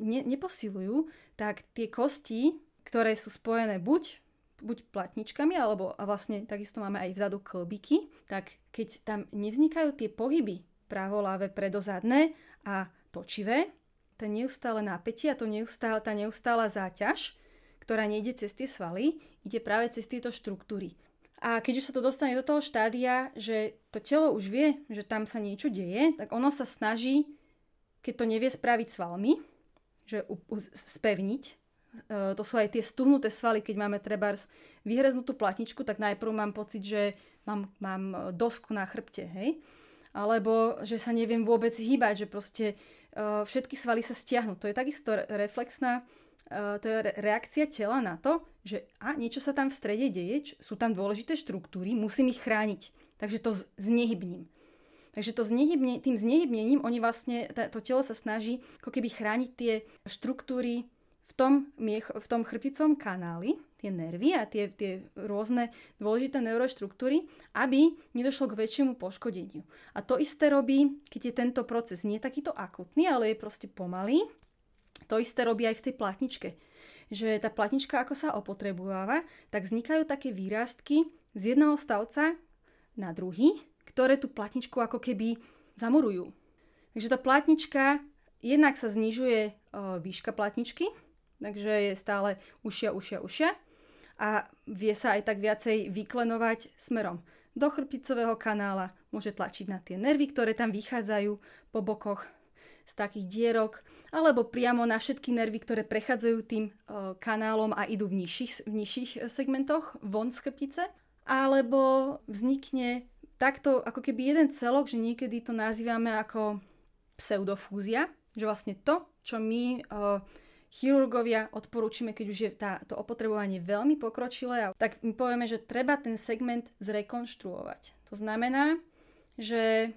ne, neposilujú, tak tie kosti, ktoré sú spojené buď buď platničkami, alebo a vlastne takisto máme aj vzadu klbiky, tak keď tam nevznikajú tie pohyby pravo, ľavé, predozadné a točivé, ten neustále napätie a to neustále, tá neustála záťaž, ktorá nejde cez tie svaly, ide práve cez tieto štruktúry. A keď už sa to dostane do toho štádia, že to telo už vie, že tam sa niečo deje, tak ono sa snaží, keď to nevie spraviť svalmi, že spevniť, e, to sú aj tie stuhnuté svaly, keď máme trebárs vyhreznutú platničku, tak najprv mám pocit, že mám, mám dosku na chrbte, hej? Alebo že sa neviem vôbec hýbať, že proste Eh, všetky svaly sa stiahnu. To je takisto reflexná to je reakcia tela na to, že a niečo sa tam v strede deje, sú tam dôležité štruktúry, musím ich chrániť. Takže to znehybním. Takže to znehybne, tým znehybnením oni vlastne, to telo sa snaží ako keby chrániť tie štruktúry v tom, v tom chrbticom kanáli, tie nervy a tie, tie rôzne dôležité neuroštruktúry, aby nedošlo k väčšiemu poškodeniu. A to isté robí, keď je tento proces nie takýto akutný, ale je proste pomalý, to isté robí aj v tej platničke. Že tá platnička, ako sa opotrebováva, tak vznikajú také výrastky z jedného stavca na druhý, ktoré tú platničku ako keby zamurujú. Takže tá platnička, jednak sa znižuje e, výška platničky, takže je stále ušia, ušia, ušia a vie sa aj tak viacej vyklenovať smerom do chrbticového kanála, môže tlačiť na tie nervy, ktoré tam vychádzajú po bokoch z takých dierok, alebo priamo na všetky nervy, ktoré prechádzajú tým e, kanálom a idú v nižších, v nižších segmentoch von z chrbtice, alebo vznikne takto ako keby jeden celok, že niekedy to nazývame ako pseudofúzia, že vlastne to, čo my uh, chirurgovia odporúčime, keď už je tá, to opotrebovanie veľmi pokročilé, tak my povieme, že treba ten segment zrekonštruovať. To znamená, že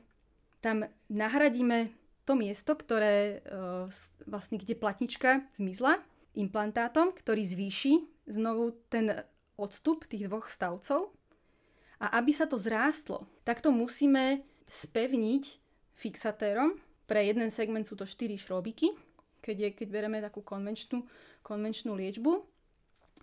tam nahradíme to miesto, ktoré e, vlastne kde platnička zmizla implantátom, ktorý zvýši znovu ten odstup tých dvoch stavcov. A aby sa to zrástlo, tak to musíme spevniť fixatérom. Pre jeden segment sú to 4 šrobiky, keď, je, keď bereme takú konvenčnú, konvenčnú liečbu,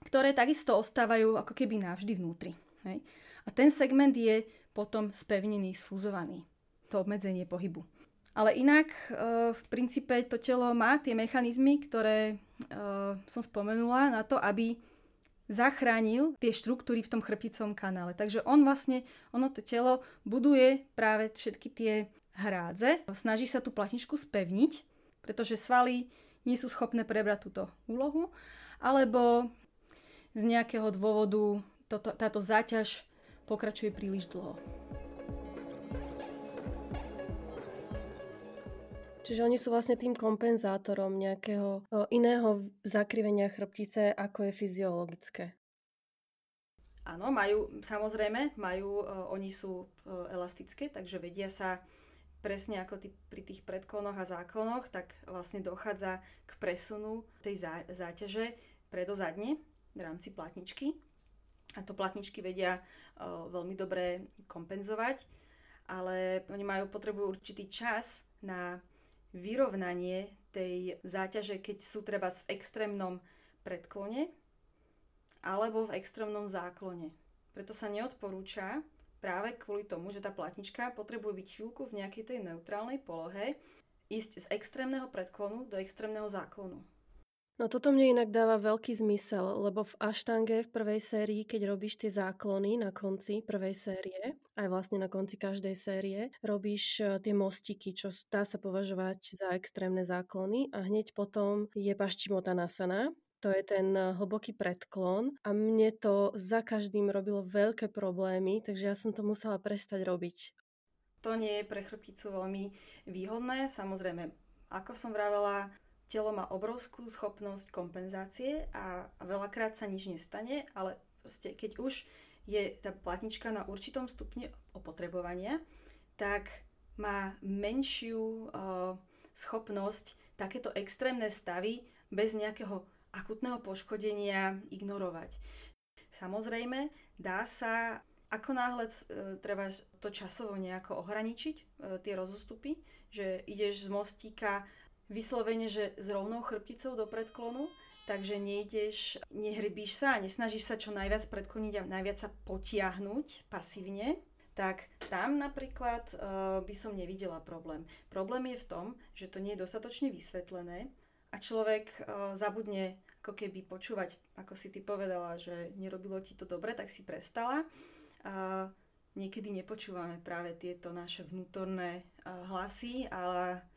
ktoré takisto ostávajú ako keby navždy vnútri. Hej. A ten segment je potom spevnený, sfúzovaný. To obmedzenie pohybu. Ale inak v princípe to telo má tie mechanizmy, ktoré som spomenula na to, aby zachránil tie štruktúry v tom chrbticom kanále. Takže on vlastne, ono to telo buduje práve všetky tie hrádze, snaží sa tú platničku spevniť, pretože svaly nie sú schopné prebrať túto úlohu, alebo z nejakého dôvodu toto, táto záťaž pokračuje príliš dlho. Čiže oni sú vlastne tým kompenzátorom nejakého iného zakrivenia chrbtice, ako je fyziologické. Áno, majú, samozrejme, majú, oni sú elastické, takže vedia sa presne ako tí, pri tých predklonoch a záklonoch, tak vlastne dochádza k presunu tej zá, záťaže predozadne v rámci platničky. A to platničky vedia o, veľmi dobre kompenzovať, ale oni majú potrebujú určitý čas na vyrovnanie tej záťaže, keď sú treba v extrémnom predklone alebo v extrémnom záklone. Preto sa neodporúča práve kvôli tomu, že tá platnička potrebuje byť chvíľku v nejakej tej neutrálnej polohe, ísť z extrémneho predklonu do extrémneho záklonu. No toto mne inak dáva veľký zmysel, lebo v Aštange v prvej sérii, keď robíš tie záklony na konci prvej série, aj vlastne na konci každej série, robíš e, tie mostiky, čo dá sa považovať za extrémne záklony a hneď potom je Paščimotanasana, to je ten e, hlboký predklon a mne to za každým robilo veľké problémy, takže ja som to musela prestať robiť. To nie je pre chrbticu veľmi výhodné, samozrejme, ako som vravela, Telo má obrovskú schopnosť kompenzácie a veľakrát sa nič nestane, ale proste keď už je tá platnička na určitom stupni opotrebovania, tak má menšiu uh, schopnosť takéto extrémne stavy bez nejakého akutného poškodenia ignorovať. Samozrejme, dá sa ako náhle uh, treba to časovo nejako ohraničiť, uh, tie rozostupy, že ideš z mostíka vyslovene, že s rovnou chrbticou do predklonu, takže nejdeš, nehrybíš sa a nesnažíš sa čo najviac predkloniť a najviac sa potiahnuť pasívne, tak tam napríklad uh, by som nevidela problém. Problém je v tom, že to nie je dostatočne vysvetlené a človek uh, zabudne ako keby počúvať, ako si ty povedala, že nerobilo ti to dobre, tak si prestala. Uh, niekedy nepočúvame práve tieto naše vnútorné hlasy, ale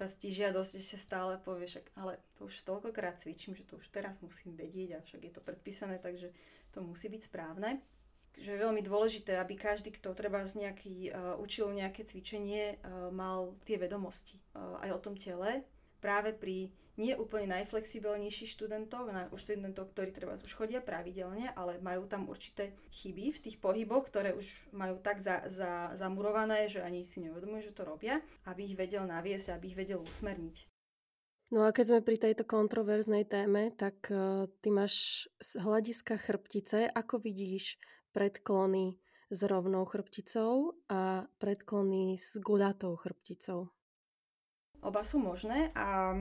tá stižiadosť ešte stále povie, však, ale to už toľkokrát cvičím, že to už teraz musím vedieť a však je to predpísané, takže to musí byť správne. Takže je veľmi dôležité, aby každý, kto treba z nejaký, uh, učil nejaké cvičenie, uh, mal tie vedomosti uh, aj o tom tele. Práve pri nie úplne najflexibilnejších študentov, na, študentov, ktorí treba už chodia pravidelne, ale majú tam určité chyby v tých pohyboch, ktoré už majú tak za, za, zamurované, že ani si neuvedomujú, že to robia, aby ich vedel naviesť, aby ich vedel usmerniť. No a keď sme pri tejto kontroverznej téme, tak uh, ty máš z hľadiska chrbtice, ako vidíš predklony s rovnou chrbticou a predklony s guľatou chrbticou? Oba sú možné a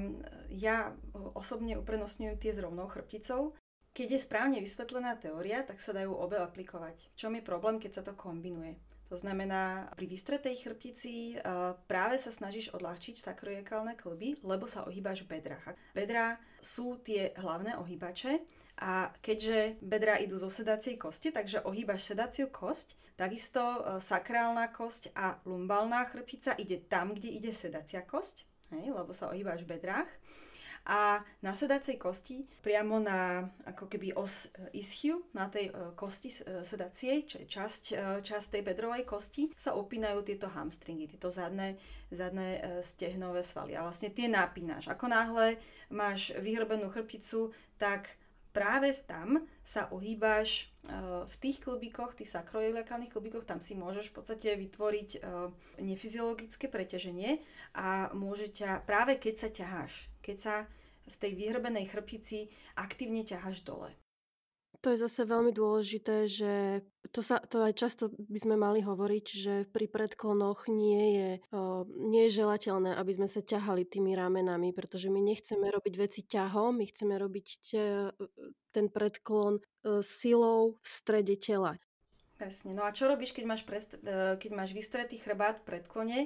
ja osobne uprednostňujem tie s rovnou chrbticou. Keď je správne vysvetlená teória, tak sa dajú obe aplikovať. V čom je problém, keď sa to kombinuje? To znamená, pri vystretej chrbtici práve sa snažíš odľahčiť sakroiekálne klby, lebo sa ohýbaš v bedrách. Bedrá sú tie hlavné ohýbače a keďže bedrá idú zo sedacej kosti, takže ohýbaš sedaciu kosť, takisto sakrálna kosť a lumbálna chrbtica ide tam, kde ide sedacia kosť hej, lebo sa ohýbaš v bedrách. A na sedacej kosti, priamo na ako keby os e, ischiu, na tej e, kosti e, sedaciej, čo je časť, časť tej bedrovej kosti, sa opínajú tieto hamstringy, tieto zadné, zadné stehnové svaly. A vlastne tie napínaš. Ako náhle máš vyhrbenú chrbticu, tak práve tam sa ohýbaš eh, v tých klubíkoch, tých sakroiliakálnych klubíkoch, tam si môžeš v podstate vytvoriť eh, nefyziologické preťaženie a môže ťa, práve keď sa ťaháš, keď sa v tej vyhrbenej chrbtici aktívne ťaháš dole. To je zase veľmi dôležité, že to, sa, to aj často by sme mali hovoriť, že pri predklonoch nie je, o, nie je želateľné, aby sme sa ťahali tými ramenami, pretože my nechceme robiť veci ťahom, my chceme robiť te, ten predklon e, silou v strede tela. Presne. No a čo robíš, keď máš, prest, e, keď máš vystretý chrbát v predklone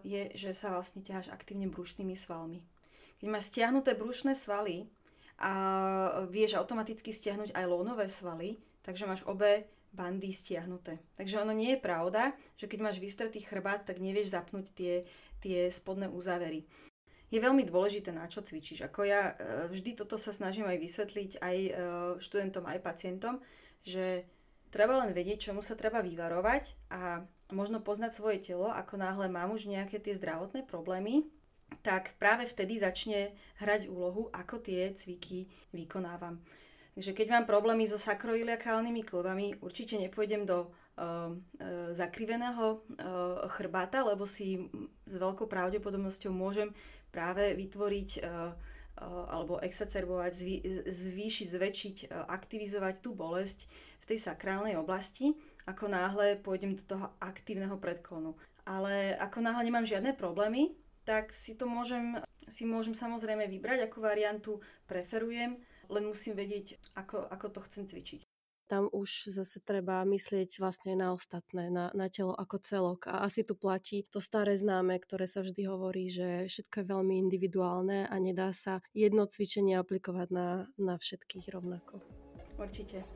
je, že sa vlastne ťaháš aktívne brušnými svalmi. Keď máš stiahnuté brušné svaly a vieš automaticky stiahnuť aj lónové svaly, takže máš obe bandy stiahnuté. Takže ono nie je pravda, že keď máš vystretý chrbát, tak nevieš zapnúť tie, tie spodné uzávery. Je veľmi dôležité, na čo cvičíš. Ako ja e, vždy toto sa snažím aj vysvetliť aj e, študentom, aj pacientom, že treba len vedieť, čomu sa treba vyvarovať a možno poznať svoje telo, ako náhle mám už nejaké tie zdravotné problémy, tak práve vtedy začne hrať úlohu, ako tie cviky vykonávam. Takže keď mám problémy so sakroiliakálnymi klbami, určite nepôjdem do uh, zakriveného uh, chrbáta, lebo si s veľkou pravdepodobnosťou môžem práve vytvoriť alebo exacerbovať, zvý, zvýšiť, zväčšiť, aktivizovať tú bolesť v tej sakrálnej oblasti, ako náhle pôjdem do toho aktívneho predklonu. Ale ako náhle nemám žiadne problémy, tak si to môžem, si môžem samozrejme vybrať, ako variantu preferujem len musím vedieť, ako, ako to chcem cvičiť. Tam už zase treba myslieť vlastne na ostatné, na, na telo ako celok. A asi tu platí to staré známe, ktoré sa vždy hovorí, že všetko je veľmi individuálne a nedá sa jedno cvičenie aplikovať na, na všetkých rovnako. Určite.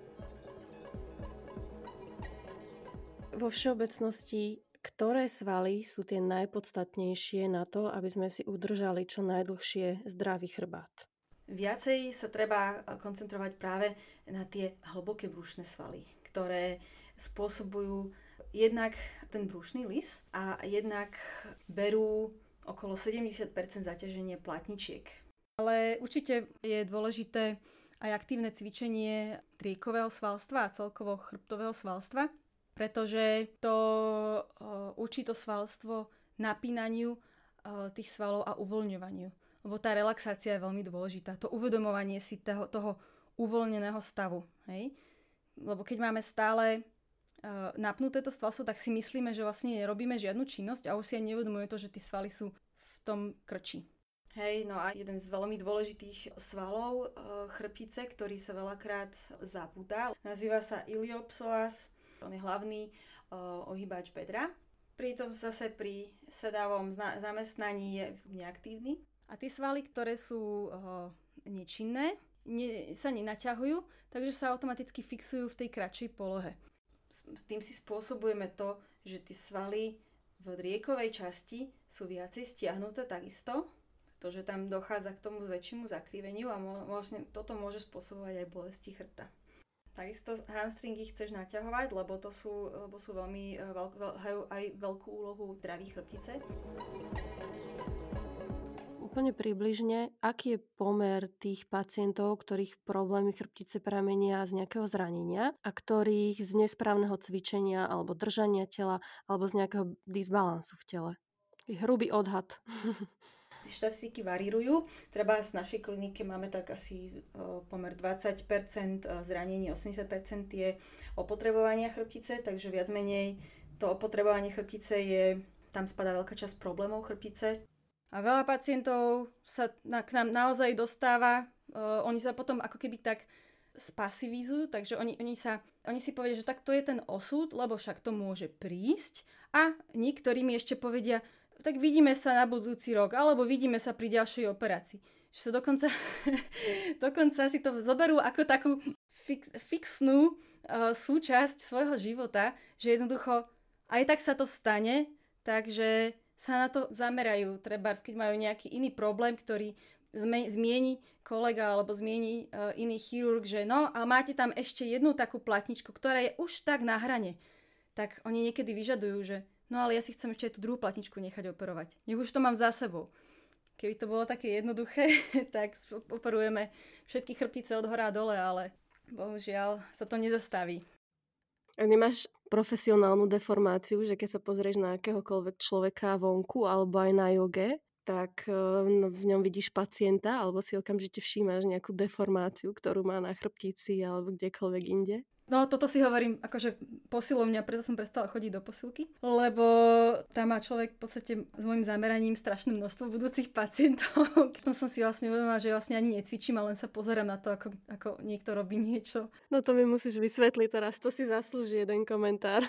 Vo všeobecnosti ktoré svaly sú tie najpodstatnejšie na to, aby sme si udržali čo najdlhšie zdravý chrbát? Viacej sa treba eh, koncentrovať práve na tie hlboké brúšne svaly, ktoré spôsobujú jednak ten brúšny lis a jednak berú okolo 70% zaťaženie platničiek. Ale určite je dôležité aj aktívne cvičenie triekového svalstva a celkovo chrbtového svalstva, pretože to učí to svalstvo napínaniu tých svalov a uvoľňovaniu lebo tá relaxácia je veľmi dôležitá. To uvedomovanie si toho, toho uvoľneného stavu. Hej? Lebo keď máme stále napnuté to svalstvo, tak si myslíme, že vlastne nerobíme žiadnu činnosť a už si aj neuvedomuje to, že tie svaly sú v tom krči. Hej, no a jeden z veľmi dôležitých svalov chrbtice, ktorý sa veľakrát zapúta, nazýva sa iliopsoas. On je hlavný uh, ohýbač bedra. Pritom zase pri sedavom zamestnaní je neaktívny. A tie svaly, ktoré sú uh, nečinné, ne, sa nenaťahujú, takže sa automaticky fixujú v tej kratšej polohe. Tým si spôsobujeme to, že tie svaly v riekovej časti sú viacej stiahnuté takisto, pretože tam dochádza k tomu väčšiemu zakriveniu a vlastne toto môže spôsobovať aj bolesti chrbta. Takisto hamstringy chceš naťahovať, lebo, to sú, lebo sú veľmi, veľk, veľ, majú aj veľkú úlohu zdraví chrbtice úplne približne, aký je pomer tých pacientov, ktorých problémy chrbtice pramenia z nejakého zranenia a ktorých z nesprávneho cvičenia alebo držania tela alebo z nejakého disbalansu v tele? Hrubý odhad. (laughs) štatistiky varírujú. Treba z našej klinike máme tak asi pomer 20% zranení, 80% je opotrebovania chrbtice, takže viac menej to opotrebovanie chrbtice je, tam spadá veľká časť problémov chrbtice, a veľa pacientov sa na, k nám naozaj dostáva, uh, oni sa potom ako keby tak spasivizujú, takže oni, oni, sa, oni si povedia, že tak to je ten osud, lebo však to môže prísť a niektorí mi ešte povedia, tak vidíme sa na budúci rok, alebo vidíme sa pri ďalšej operácii. Že sa dokonca, (laughs) dokonca si to zoberú ako takú fix, fixnú uh, súčasť svojho života, že jednoducho aj tak sa to stane, takže sa na to zamerajú, treba keď majú nejaký iný problém, ktorý zmieni kolega alebo zmieni uh, iný chirurg, že no a máte tam ešte jednu takú platničku, ktorá je už tak na hrane, tak oni niekedy vyžadujú, že no ale ja si chcem ešte aj tú druhú platničku nechať operovať. Nech už to mám za sebou. Keby to bolo také jednoduché, (laughs) tak operujeme všetky chrbtice od hora dole, ale bohužiaľ sa to nezastaví. A nemáš profesionálnu deformáciu, že keď sa pozrieš na akéhokoľvek človeka vonku alebo aj na joge, tak eh, v ňom vidíš pacienta alebo si okamžite všímaš nejakú deformáciu, ktorú má na chrbtici alebo kdekoľvek inde. No toto si hovorím akože posilovňa, preto som prestala chodiť do posilky, lebo tam má človek v podstate s môjim zameraním strašné množstvo budúcich pacientov. (laughs) Potom som si vlastne uvedomila, že vlastne ani necvičím a len sa pozerám na to, ako, ako niekto robí niečo. No to mi musíš vysvetliť teraz, to si zaslúži jeden komentár.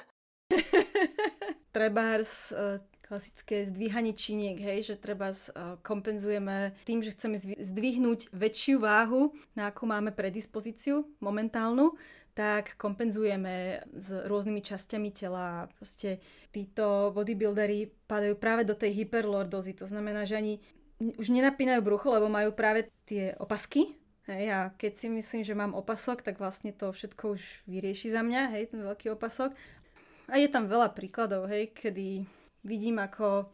(laughs) Trebárs uh, klasické zdvíhanie činiek, hej, že treba uh, kompenzujeme tým, že chceme zdvihnúť väčšiu váhu, na akú máme predispozíciu momentálnu, tak kompenzujeme s rôznymi časťami tela. Proste títo bodybuildery padajú práve do tej hyperlordozy. To znamená, že ani už nenapínajú brucho, lebo majú práve tie opasky. Hej, a keď si myslím, že mám opasok, tak vlastne to všetko už vyrieši za mňa, hej, ten veľký opasok. A je tam veľa príkladov, hej, kedy vidím, ako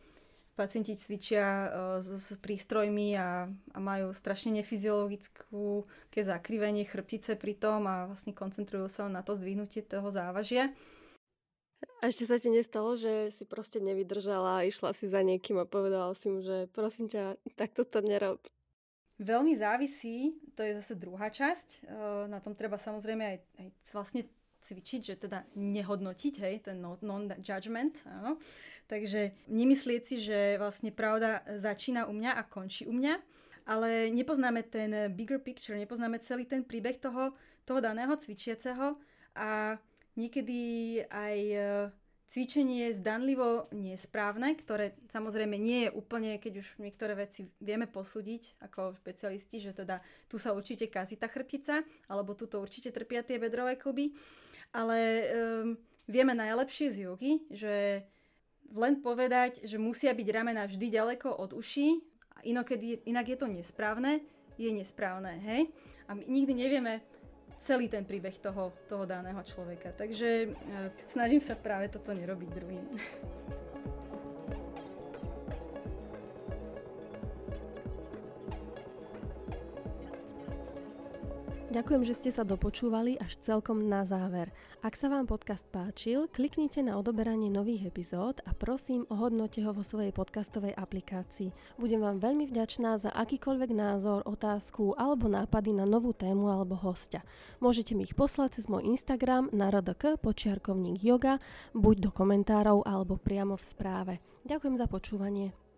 pacienti cvičia uh, s, s prístrojmi a, a majú strašne nefyziologickú ke zakrivenie chrbtice pri tom a vlastne koncentrujú sa na to zdvihnutie toho závažia. A ešte sa ti nestalo, že si proste nevydržala a išla si za niekým a povedala si mu, že prosím ťa, takto to nerob. Veľmi závisí, to je zase druhá časť. Uh, na tom treba samozrejme aj, aj vlastne cvičiť, že teda nehodnotiť, hej, ten non-judgment, áno. Takže nemyslieť si, že vlastne pravda začína u mňa a končí u mňa, ale nepoznáme ten bigger picture, nepoznáme celý ten príbeh toho, toho daného cvičiaceho a niekedy aj e, cvičenie je zdanlivo nesprávne, ktoré samozrejme nie je úplne, keď už niektoré veci vieme posúdiť ako špecialisti, že teda tu sa určite kazí tá chrbtica, alebo tu to určite trpia tie bedrové kluby, ale um, vieme najlepšie z jogy, že len povedať, že musia byť ramena vždy ďaleko od uší, inokedy, inak je to nesprávne, je nesprávne, hej? A my nikdy nevieme celý ten príbeh toho, toho daného človeka. Takže e, snažím sa práve toto nerobiť druhým. (laughs) Ďakujem, že ste sa dopočúvali až celkom na záver. Ak sa vám podcast páčil, kliknite na odoberanie nových epizód a prosím, ohodnote ho vo svojej podcastovej aplikácii. Budem vám veľmi vďačná za akýkoľvek názor, otázku alebo nápady na novú tému alebo hostia. Môžete mi ich poslať cez môj Instagram na rdk počiarkovník yoga, buď do komentárov alebo priamo v správe. Ďakujem za počúvanie.